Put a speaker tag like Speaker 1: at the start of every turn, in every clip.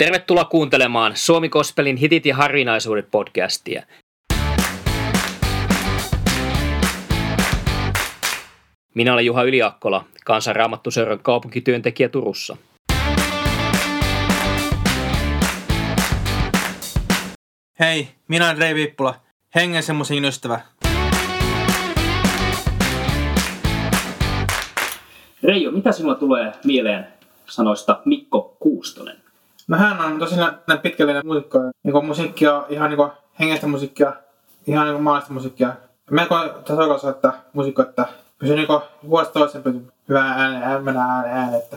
Speaker 1: Tervetuloa kuuntelemaan Suomi Kospelin hitit ja harvinaisuudet podcastia. Minä olen Juha Yliakkola, kansanraamattuseuran kaupunkityöntekijä Turussa.
Speaker 2: Hei, minä olen Rei Viippula, hengen semmoisen ystävä.
Speaker 1: Reijo, mitä sinulla tulee mieleen sanoista Mikko Kuustonen?
Speaker 2: No hän on tosiaan näin pitkällinen muusikko, niin musiikkia, ihan niin hengestä musiikkia, ihan niin maallista musiikkia. Melko tasokassa, että musiikko, että pysyy niin vuodesta toiseen hyvää äänen, äänen, äänen, äänen, että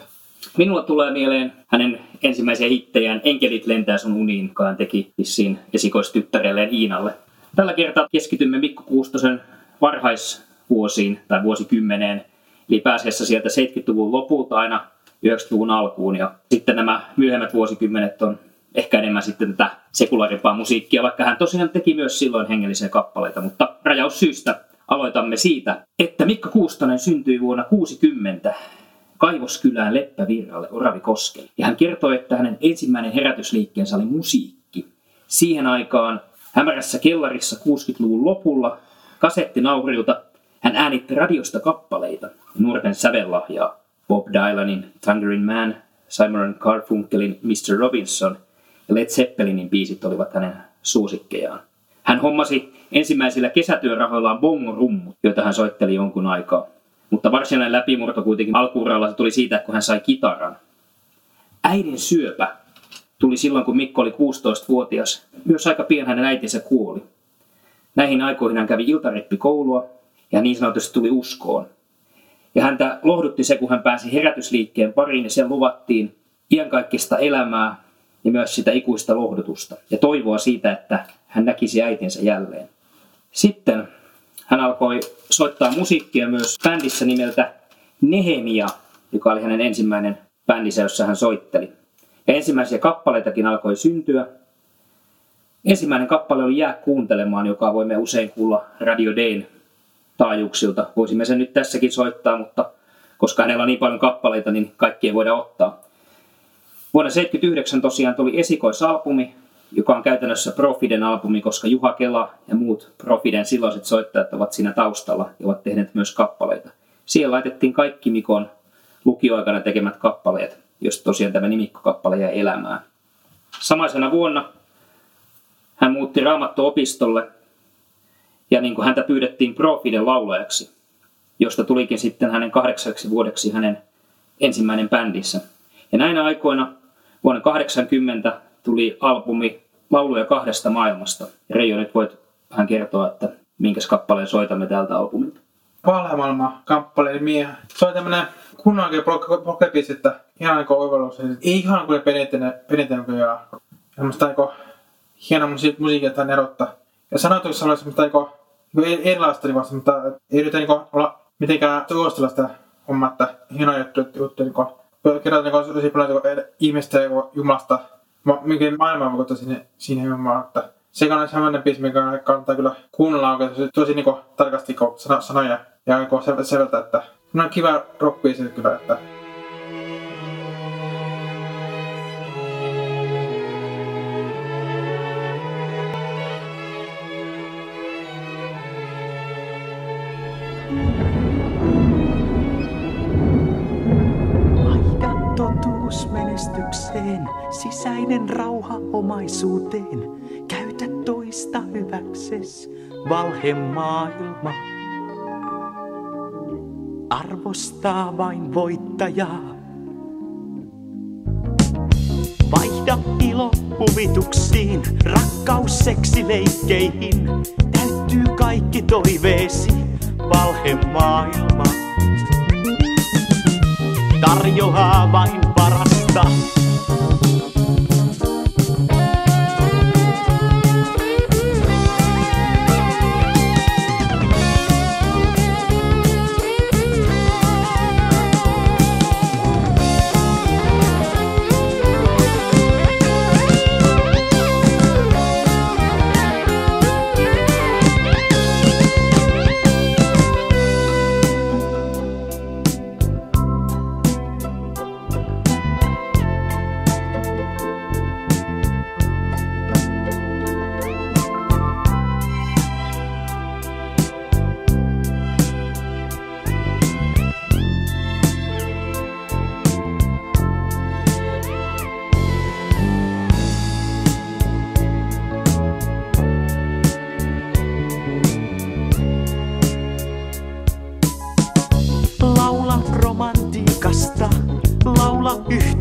Speaker 1: Minulla tulee mieleen hänen ensimmäisiä hittejään Enkelit lentää sun uniin, teki vissiin esikoistyttärelleen Iinalle. Tällä kertaa keskitymme Mikko Kuustosen varhaisvuosiin tai vuosikymmeneen, eli pääasiassa sieltä 70-luvun lopulta aina 90-luvun alkuun. Ja sitten nämä myöhemmät vuosikymmenet on ehkä enemmän sitten tätä sekulaarimpaa musiikkia, vaikka hän tosiaan teki myös silloin hengellisiä kappaleita. Mutta rajaussyystä aloitamme siitä, että Mikko Kuustonen syntyi vuonna 60 Kaivoskylään Leppävirralle Oravikoskelle. Ja hän kertoi, että hänen ensimmäinen herätysliikkeensä oli musiikki. Siihen aikaan hämärässä kellarissa 60-luvun lopulla kasettinaurilta hän äänitti radiosta kappaleita nuorten sävellahjaa. Bob Dylanin Thundering Man, Simon Garfunkelin Mr. Robinson ja Led Zeppelinin biisit olivat hänen suosikkejaan. Hän hommasi ensimmäisillä kesätyörahoillaan bongorummut, joita hän soitteli jonkun aikaa. Mutta varsinainen läpimurto kuitenkin alkuuralla se tuli siitä, kun hän sai kitaran. Äidin syöpä tuli silloin, kun Mikko oli 16-vuotias. Myös aika pian hänen äitinsä kuoli. Näihin aikoihin hän kävi iltareppikoulua ja niin sanotusti tuli uskoon. Ja häntä lohdutti se, kun hän pääsi herätysliikkeen pariin ja sen luvattiin iankaikkista elämää ja myös sitä ikuista lohdutusta ja toivoa siitä, että hän näkisi äitinsä jälleen. Sitten hän alkoi soittaa musiikkia myös bändissä nimeltä Nehemia, joka oli hänen ensimmäinen bändissä, jossa hän soitteli. Ja ensimmäisiä kappaleitakin alkoi syntyä. Ensimmäinen kappale oli Jää kuuntelemaan, joka voimme usein kuulla Radio Dayn taajuuksilta. Voisimme sen nyt tässäkin soittaa, mutta koska hänellä on niin paljon kappaleita, niin kaikki ei voida ottaa. Vuonna 1979 tosiaan tuli esikoisalbumi, joka on käytännössä Profiden albumi, koska Juha Kela ja muut Profiden silloiset soittajat ovat siinä taustalla ja ovat tehneet myös kappaleita. Siihen laitettiin kaikki Mikon lukioaikana tekemät kappaleet, jos tosiaan tämä nimikkokappale jäi elämään. Samaisena vuonna hän muutti Raamatto-opistolle ja niin kuin häntä pyydettiin Profiden laulajaksi, josta tulikin sitten hänen kahdeksaksi vuodeksi hänen ensimmäinen bändissä. Ja näinä aikoina vuonna 80 tuli albumi Lauluja kahdesta maailmasta. Reijo, nyt voit vähän kertoa, että minkä kappaleen soitamme tältä albumilta.
Speaker 2: Valhemaailma kappaleen mie. Se oli tämmönen kunnollinen blogepis, että ihan niin oivallus. Ihan kuin perinteinen ja semmoista niin hieno musiikki, että hän erottaa. Ja sanoituksessa oli semmoista niin erilaista niin vasta, mutta ei yritä niin olla mitenkään suostella sitä hommaa, että hieno juttu, juttu niin kerrotaan niin tosi paljon niin ihmistä Jumalasta ma, minkä maailman vaikutus sinne, siihen hommaan, että se on sellainen biisi, mikä kannattaa kyllä kuunnella oikein tosi niin kuin, tarkasti sanoja ja niin seveltä, että no kiva rock kyllä, että
Speaker 3: omaisuuteen. Käytä toista hyväkses, valhemaailma. Arvostaa vain voittajaa. Vaihda ilo huvituksiin, rakkaus seksileikkeihin. Täyttyy kaikki toiveesi, valhemaailma. Tarjoaa vain parasta.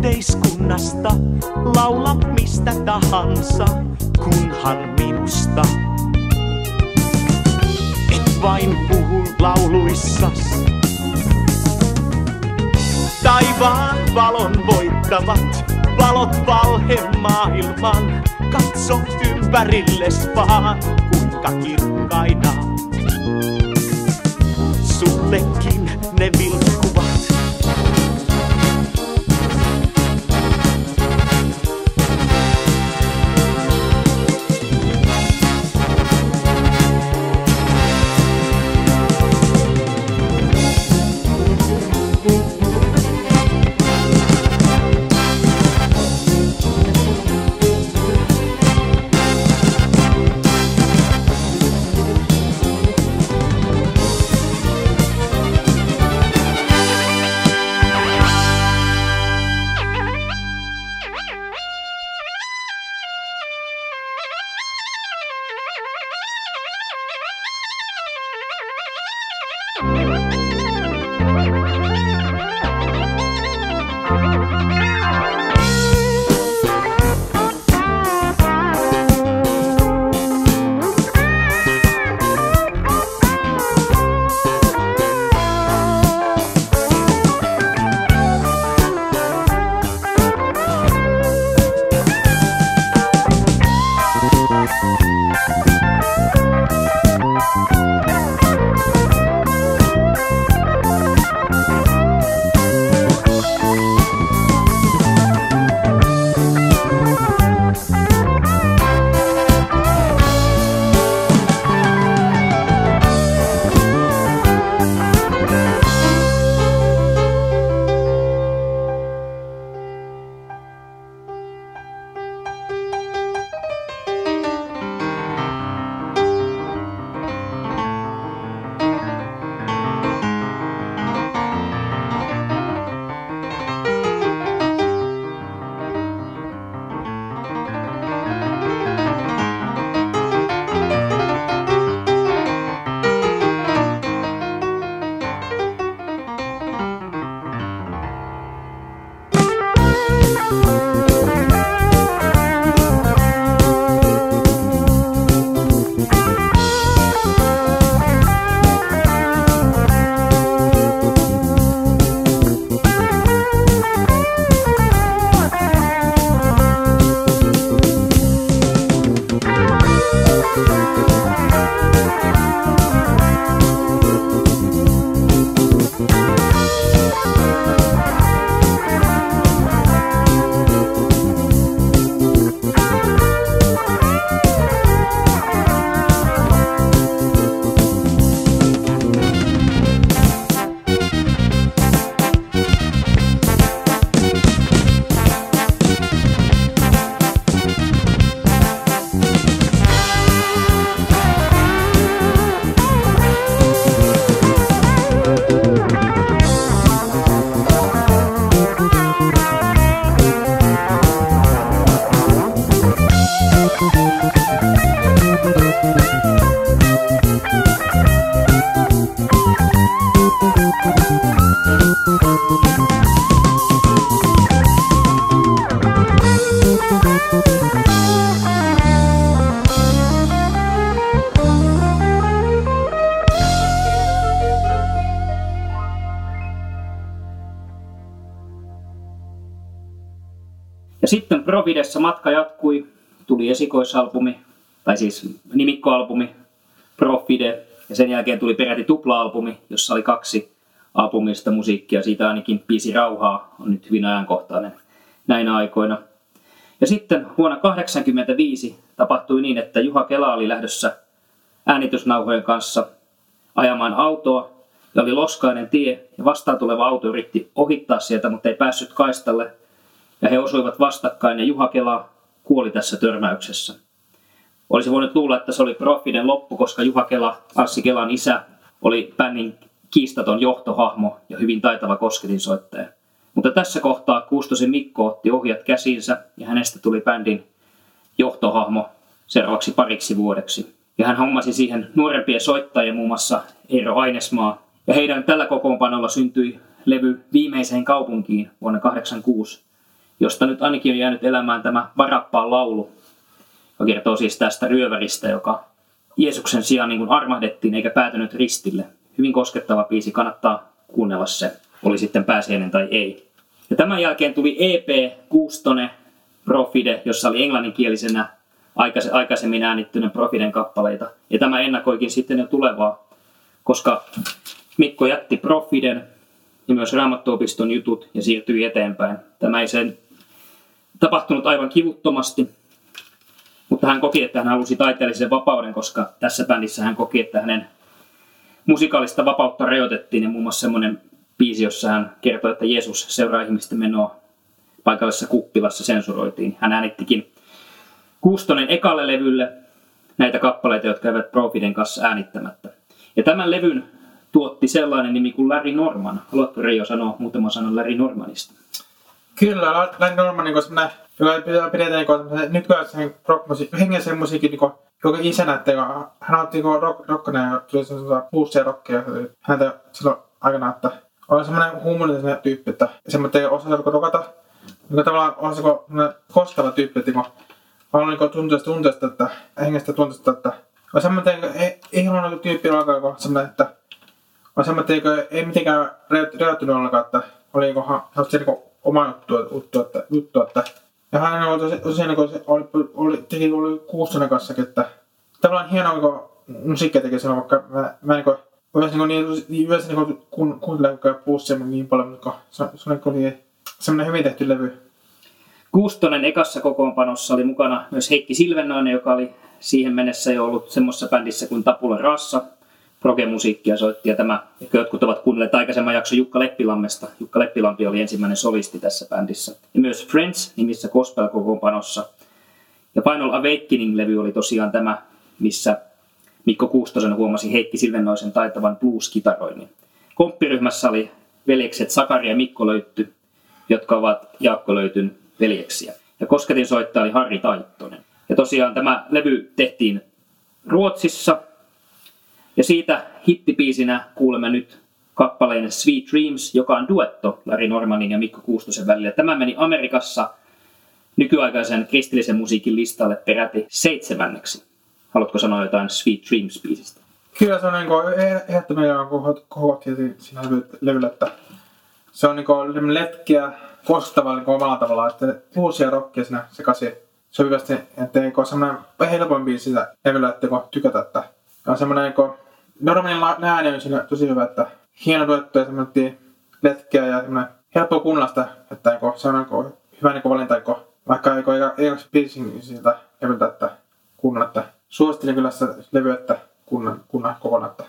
Speaker 3: Yhteiskunnasta, laula mistä tahansa, kunhan minusta. Et vain puhu lauluissas. Taivaan valon voittavat, valot valhe maailman. Katso ympärilles vaan, kuinka kirkkaina
Speaker 1: Providessa matka jatkui, tuli esikoisalbumi, tai siis nimikkoalbumi, Profide, ja sen jälkeen tuli peräti tupla-albumi, jossa oli kaksi albumista musiikkia, siitä ainakin biisi Rauhaa on nyt hyvin ajankohtainen näinä aikoina. Ja sitten vuonna 1985 tapahtui niin, että Juha Kela oli lähdössä äänitysnauhojen kanssa ajamaan autoa ja oli loskainen tie ja vastaan tuleva auto yritti ohittaa sieltä, mutta ei päässyt kaistalle ja he osuivat vastakkain ja Juha Kela kuoli tässä törmäyksessä. Olisi voinut luulla, että se oli Profiden loppu, koska Juha Kela, Assi Kelan isä, oli bändin kiistaton johtohahmo ja hyvin taitava kosketinsoittaja. Mutta tässä kohtaa Kuustosen Mikko otti ohjat käsiinsä ja hänestä tuli bändin johtohahmo seuraavaksi pariksi vuodeksi. Ja hän hommasi siihen nuorempia soittajia, muun muassa Eero Ainesmaa. Ja heidän tällä kokoonpanolla syntyi levy Viimeiseen kaupunkiin vuonna 1986, josta nyt ainakin on jäänyt elämään tämä Varappaan laulu, joka kertoo siis tästä ryöväristä, joka Jeesuksen sijaan niin kuin armahdettiin eikä päätynyt ristille. Hyvin koskettava biisi, kannattaa kuunnella se, oli sitten pääsiäinen tai ei. Ja tämän jälkeen tuli EP Kuustone Profide, jossa oli englanninkielisenä aikaisemmin äänittyneen Profiden kappaleita. Ja tämä ennakoikin sitten jo tulevaa, koska Mikko jätti Profiden ja myös Raamattuopiston jutut ja siirtyi eteenpäin. Tämä ei sen tapahtunut aivan kivuttomasti, mutta hän koki, että hän halusi taiteellisen vapauden, koska tässä bändissä hän koki, että hänen musikaalista vapautta rajoitettiin ja muun muassa semmoinen biisi, jossa hän kertoi, että Jeesus seuraa ihmisten menoa paikallisessa kuppilassa sensuroitiin. Hän äänittikin Kuustonen ekalle levylle näitä kappaleita, jotka eivät Profiden kanssa äänittämättä. Ja tämän levyn tuotti sellainen nimi kuin Larry Norman. Haluatko Reijo sanoa muutama sanan Larry Normanista?
Speaker 2: Kyllä, Larry Norman niin semmoinen, joka pidetään niin nykyään sen rockmusiikin, hengellisen musiikin niin joka isänä, että hän otti niin rock, rockana ja tuli sellaista bluesia rockia häntä silloin aikana, että oli semmoinen huumorinen tyyppi, että semmoinen ei osaa rokata, niin tavallaan on se kostava tyyppi, että niin vaan niin tunteesta tunteesta, että hengestä tunteesta, että on semmoinen, ei, ei ole niin tyyppi ollenkaan semmoinen, että on semmoinen, että ei mitenkään räyttynyt ollenkaan, että oli niin kuin, oma juttu, juttu, että, juttu, että ja hän oli tosi, tosiaan niin se oli, oli, teki oli kuustonen kanssa, että tavallaan hienoa, kun musiikkia tekee silloin, vaikka mä, mä niin kuin, yleensä niin, niin, yleensä niin kun, kuuntelen plussia niin paljon, mutta se, se, oli semmoinen hyvin tehty levy.
Speaker 1: Kuustonen ekassa kokoonpanossa oli mukana myös Heikki Silvennoinen, joka oli siihen mennessä jo ollut semmoisessa bändissä kuin Tapula Rassa. Proge-musiikkia soitti ja tämä, ehkä jotkut ovat kuunnelleet aikaisemman jakson Jukka Leppilammesta. Jukka Leppilampi oli ensimmäinen solisti tässä bändissä. Ja myös Friends nimissä gospel-kokoonpanossa. Ja Final Awakening-levy oli tosiaan tämä, missä Mikko Kuustosen huomasi Heikki Silvennoisen taitavan blues-kitaroinnin. Komppiryhmässä oli veljekset Sakari ja Mikko Löytty, jotka ovat Jaakko Löytyn veljeksiä. Ja kosketin soittaja oli Harri Taittonen. Ja tosiaan tämä levy tehtiin Ruotsissa. Ja siitä hittipiisinä kuulemme nyt kappaleen Sweet Dreams, joka on duetto Larry Normanin ja Mikko Kuustosen välillä. Tämä meni Amerikassa nykyaikaisen kristillisen musiikin listalle peräti seitsemänneksi. Haluatko sanoa jotain Sweet Dreams-biisistä?
Speaker 2: Kyllä se on niin kuin, ehdottomasti kohot siinä levyllä, että se on niin kuin letkeä, kostava niin omalla tavallaan, että uusia rockia siinä sekaisin sopivasti, että ei ole semmoinen helpoin biisi sitä levyllä, että tykätä, että on semmoinen niin normaalin ääni on siinä tosi hyvä, että hieno duetto ja semmoinen letkeä ja semmoinen helppo kuunnella sitä, että niin se on niin hyvä niin valinta, niin vaikka ei ole ei biisin siitä levyltä, että kuunnella, että suosittelen kyllä sitä levyä, että kunnan, kunnan kokonaan, että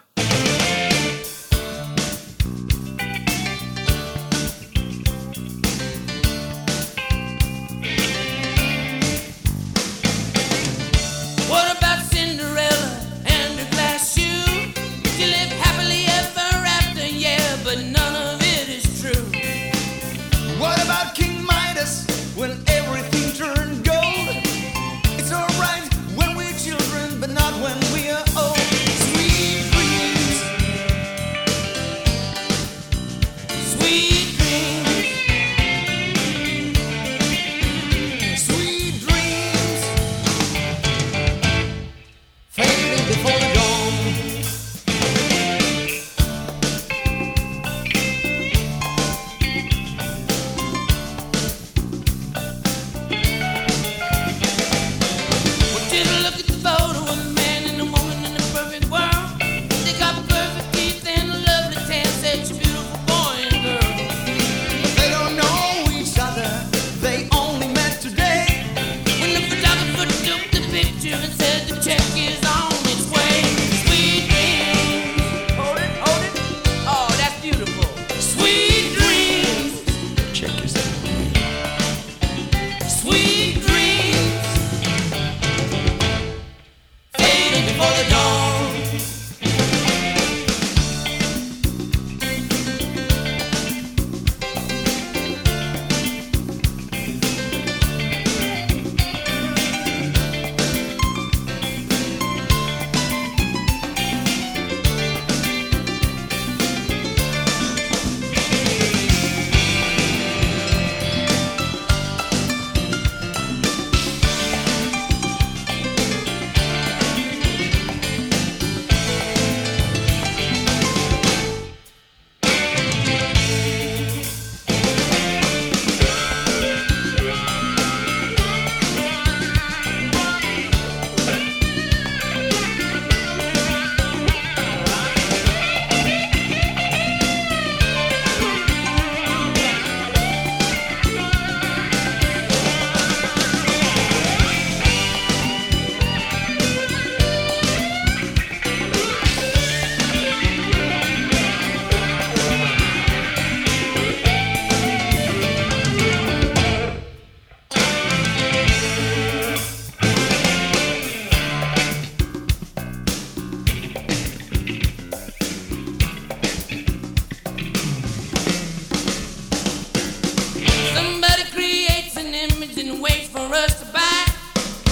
Speaker 4: goodbye.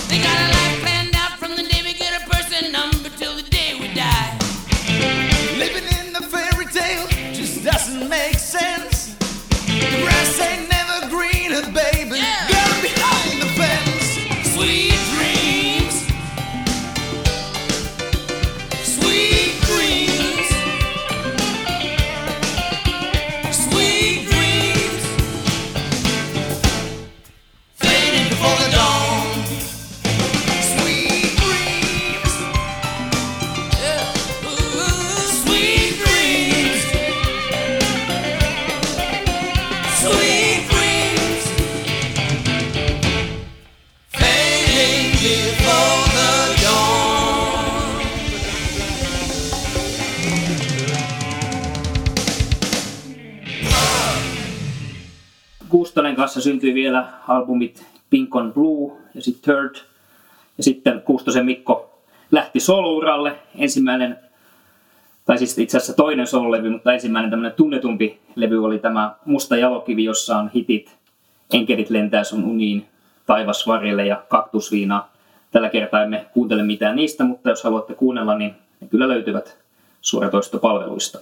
Speaker 4: They got
Speaker 1: Kuustonen kanssa syntyi vielä albumit Pink on Blue ja sitten Third. Ja sitten Kuustosen Mikko lähti solouralle. Ensimmäinen, tai siis itse asiassa toinen sololevy, mutta ensimmäinen tämmöinen tunnetumpi levy oli tämä Musta jalokivi, jossa on hitit Enkelit lentää sun uniin, Taivas varille ja Kaktusviina. Tällä kertaa emme kuuntele mitään niistä, mutta jos haluatte kuunnella, niin ne kyllä löytyvät suoratoistopalveluista.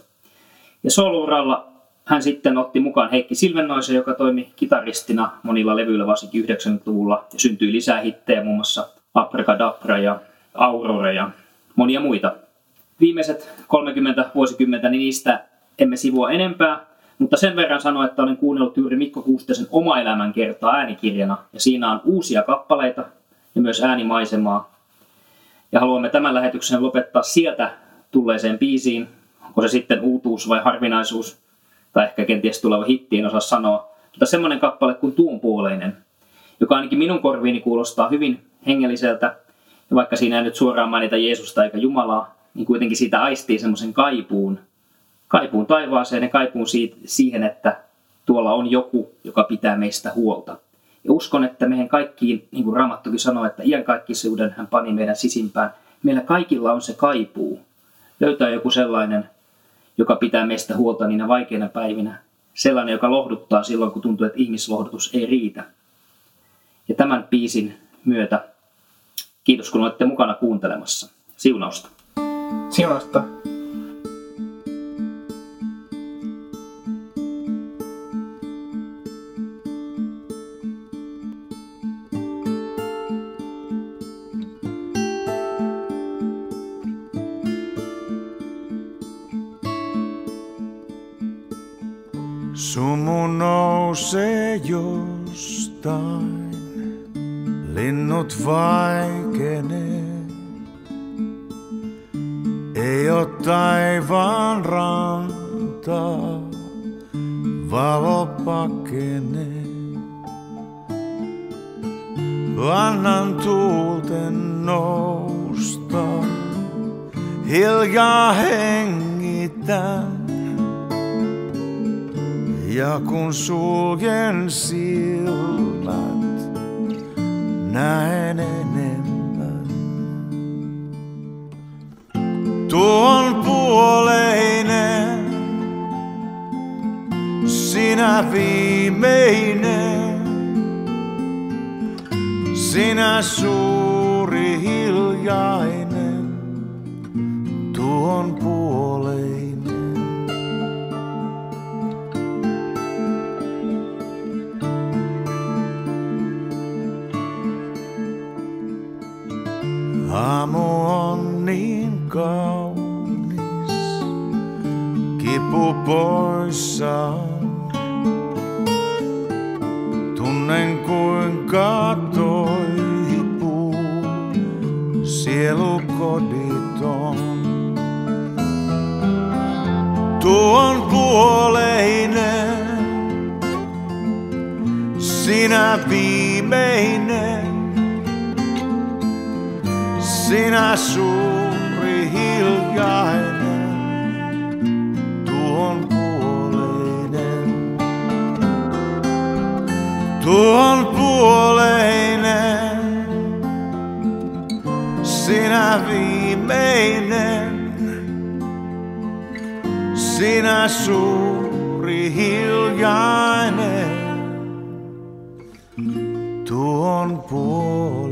Speaker 1: Ja solouralla hän sitten otti mukaan Heikki Silvennoisen, joka toimi kitaristina monilla levyillä varsinkin 90-luvulla. Ja syntyi lisää hittejä, muun muassa Abracadabra ja Aurora ja monia muita. Viimeiset 30 vuosikymmentä, niin niistä emme sivua enempää, mutta sen verran sanoa, että olen kuunnellut juuri Mikko Kuustesen oma elämän kertaa äänikirjana, ja siinä on uusia kappaleita ja myös äänimaisemaa. Ja haluamme tämän lähetyksen lopettaa sieltä tulleeseen biisiin, onko se sitten uutuus vai harvinaisuus, tai ehkä kenties tuleva hitti, en osaa sanoa, mutta semmoinen kappale kuin Tuon puoleinen, joka ainakin minun korviini kuulostaa hyvin hengelliseltä, ja vaikka siinä ei nyt suoraan mainita Jeesusta eikä Jumalaa, niin kuitenkin siitä aistii semmoisen kaipuun, kaipuun taivaaseen ja kaipuun siitä, siihen, että tuolla on joku, joka pitää meistä huolta. Ja uskon, että meidän kaikkiin, niin kuin Raamattukin sanoo, että iankaikkisuuden hän pani meidän sisimpään. Meillä kaikilla on se kaipuu. Löytää joku sellainen, joka pitää meistä huolta niinä vaikeina päivinä. Sellainen, joka lohduttaa silloin, kun tuntuu, että ihmislohdutus ei riitä. Ja tämän biisin myötä kiitos, kun olette mukana kuuntelemassa. Siunausta.
Speaker 2: Siunasta.
Speaker 5: Sumu nousee jostain, linnut vaikenee. Taivaan rantaa, valo pakenee. Annan tuulten nousta, hiljaa hengitän. Ja kun suljen silmät, näen enemmän. Tuon sinä viimeinen, sinä suuri hiljainen, tuon puoleinen. Aamu on niin kaunis, kipu poissa. Tunnen kuinka toipuu sielu koditon. Tuon puoleinen, sinä viimeinen. Sinä suuri hiljainen, Tuon puoleinen, sinä viimeinen. Sinä suuri hiljainen, tuon puoleinen.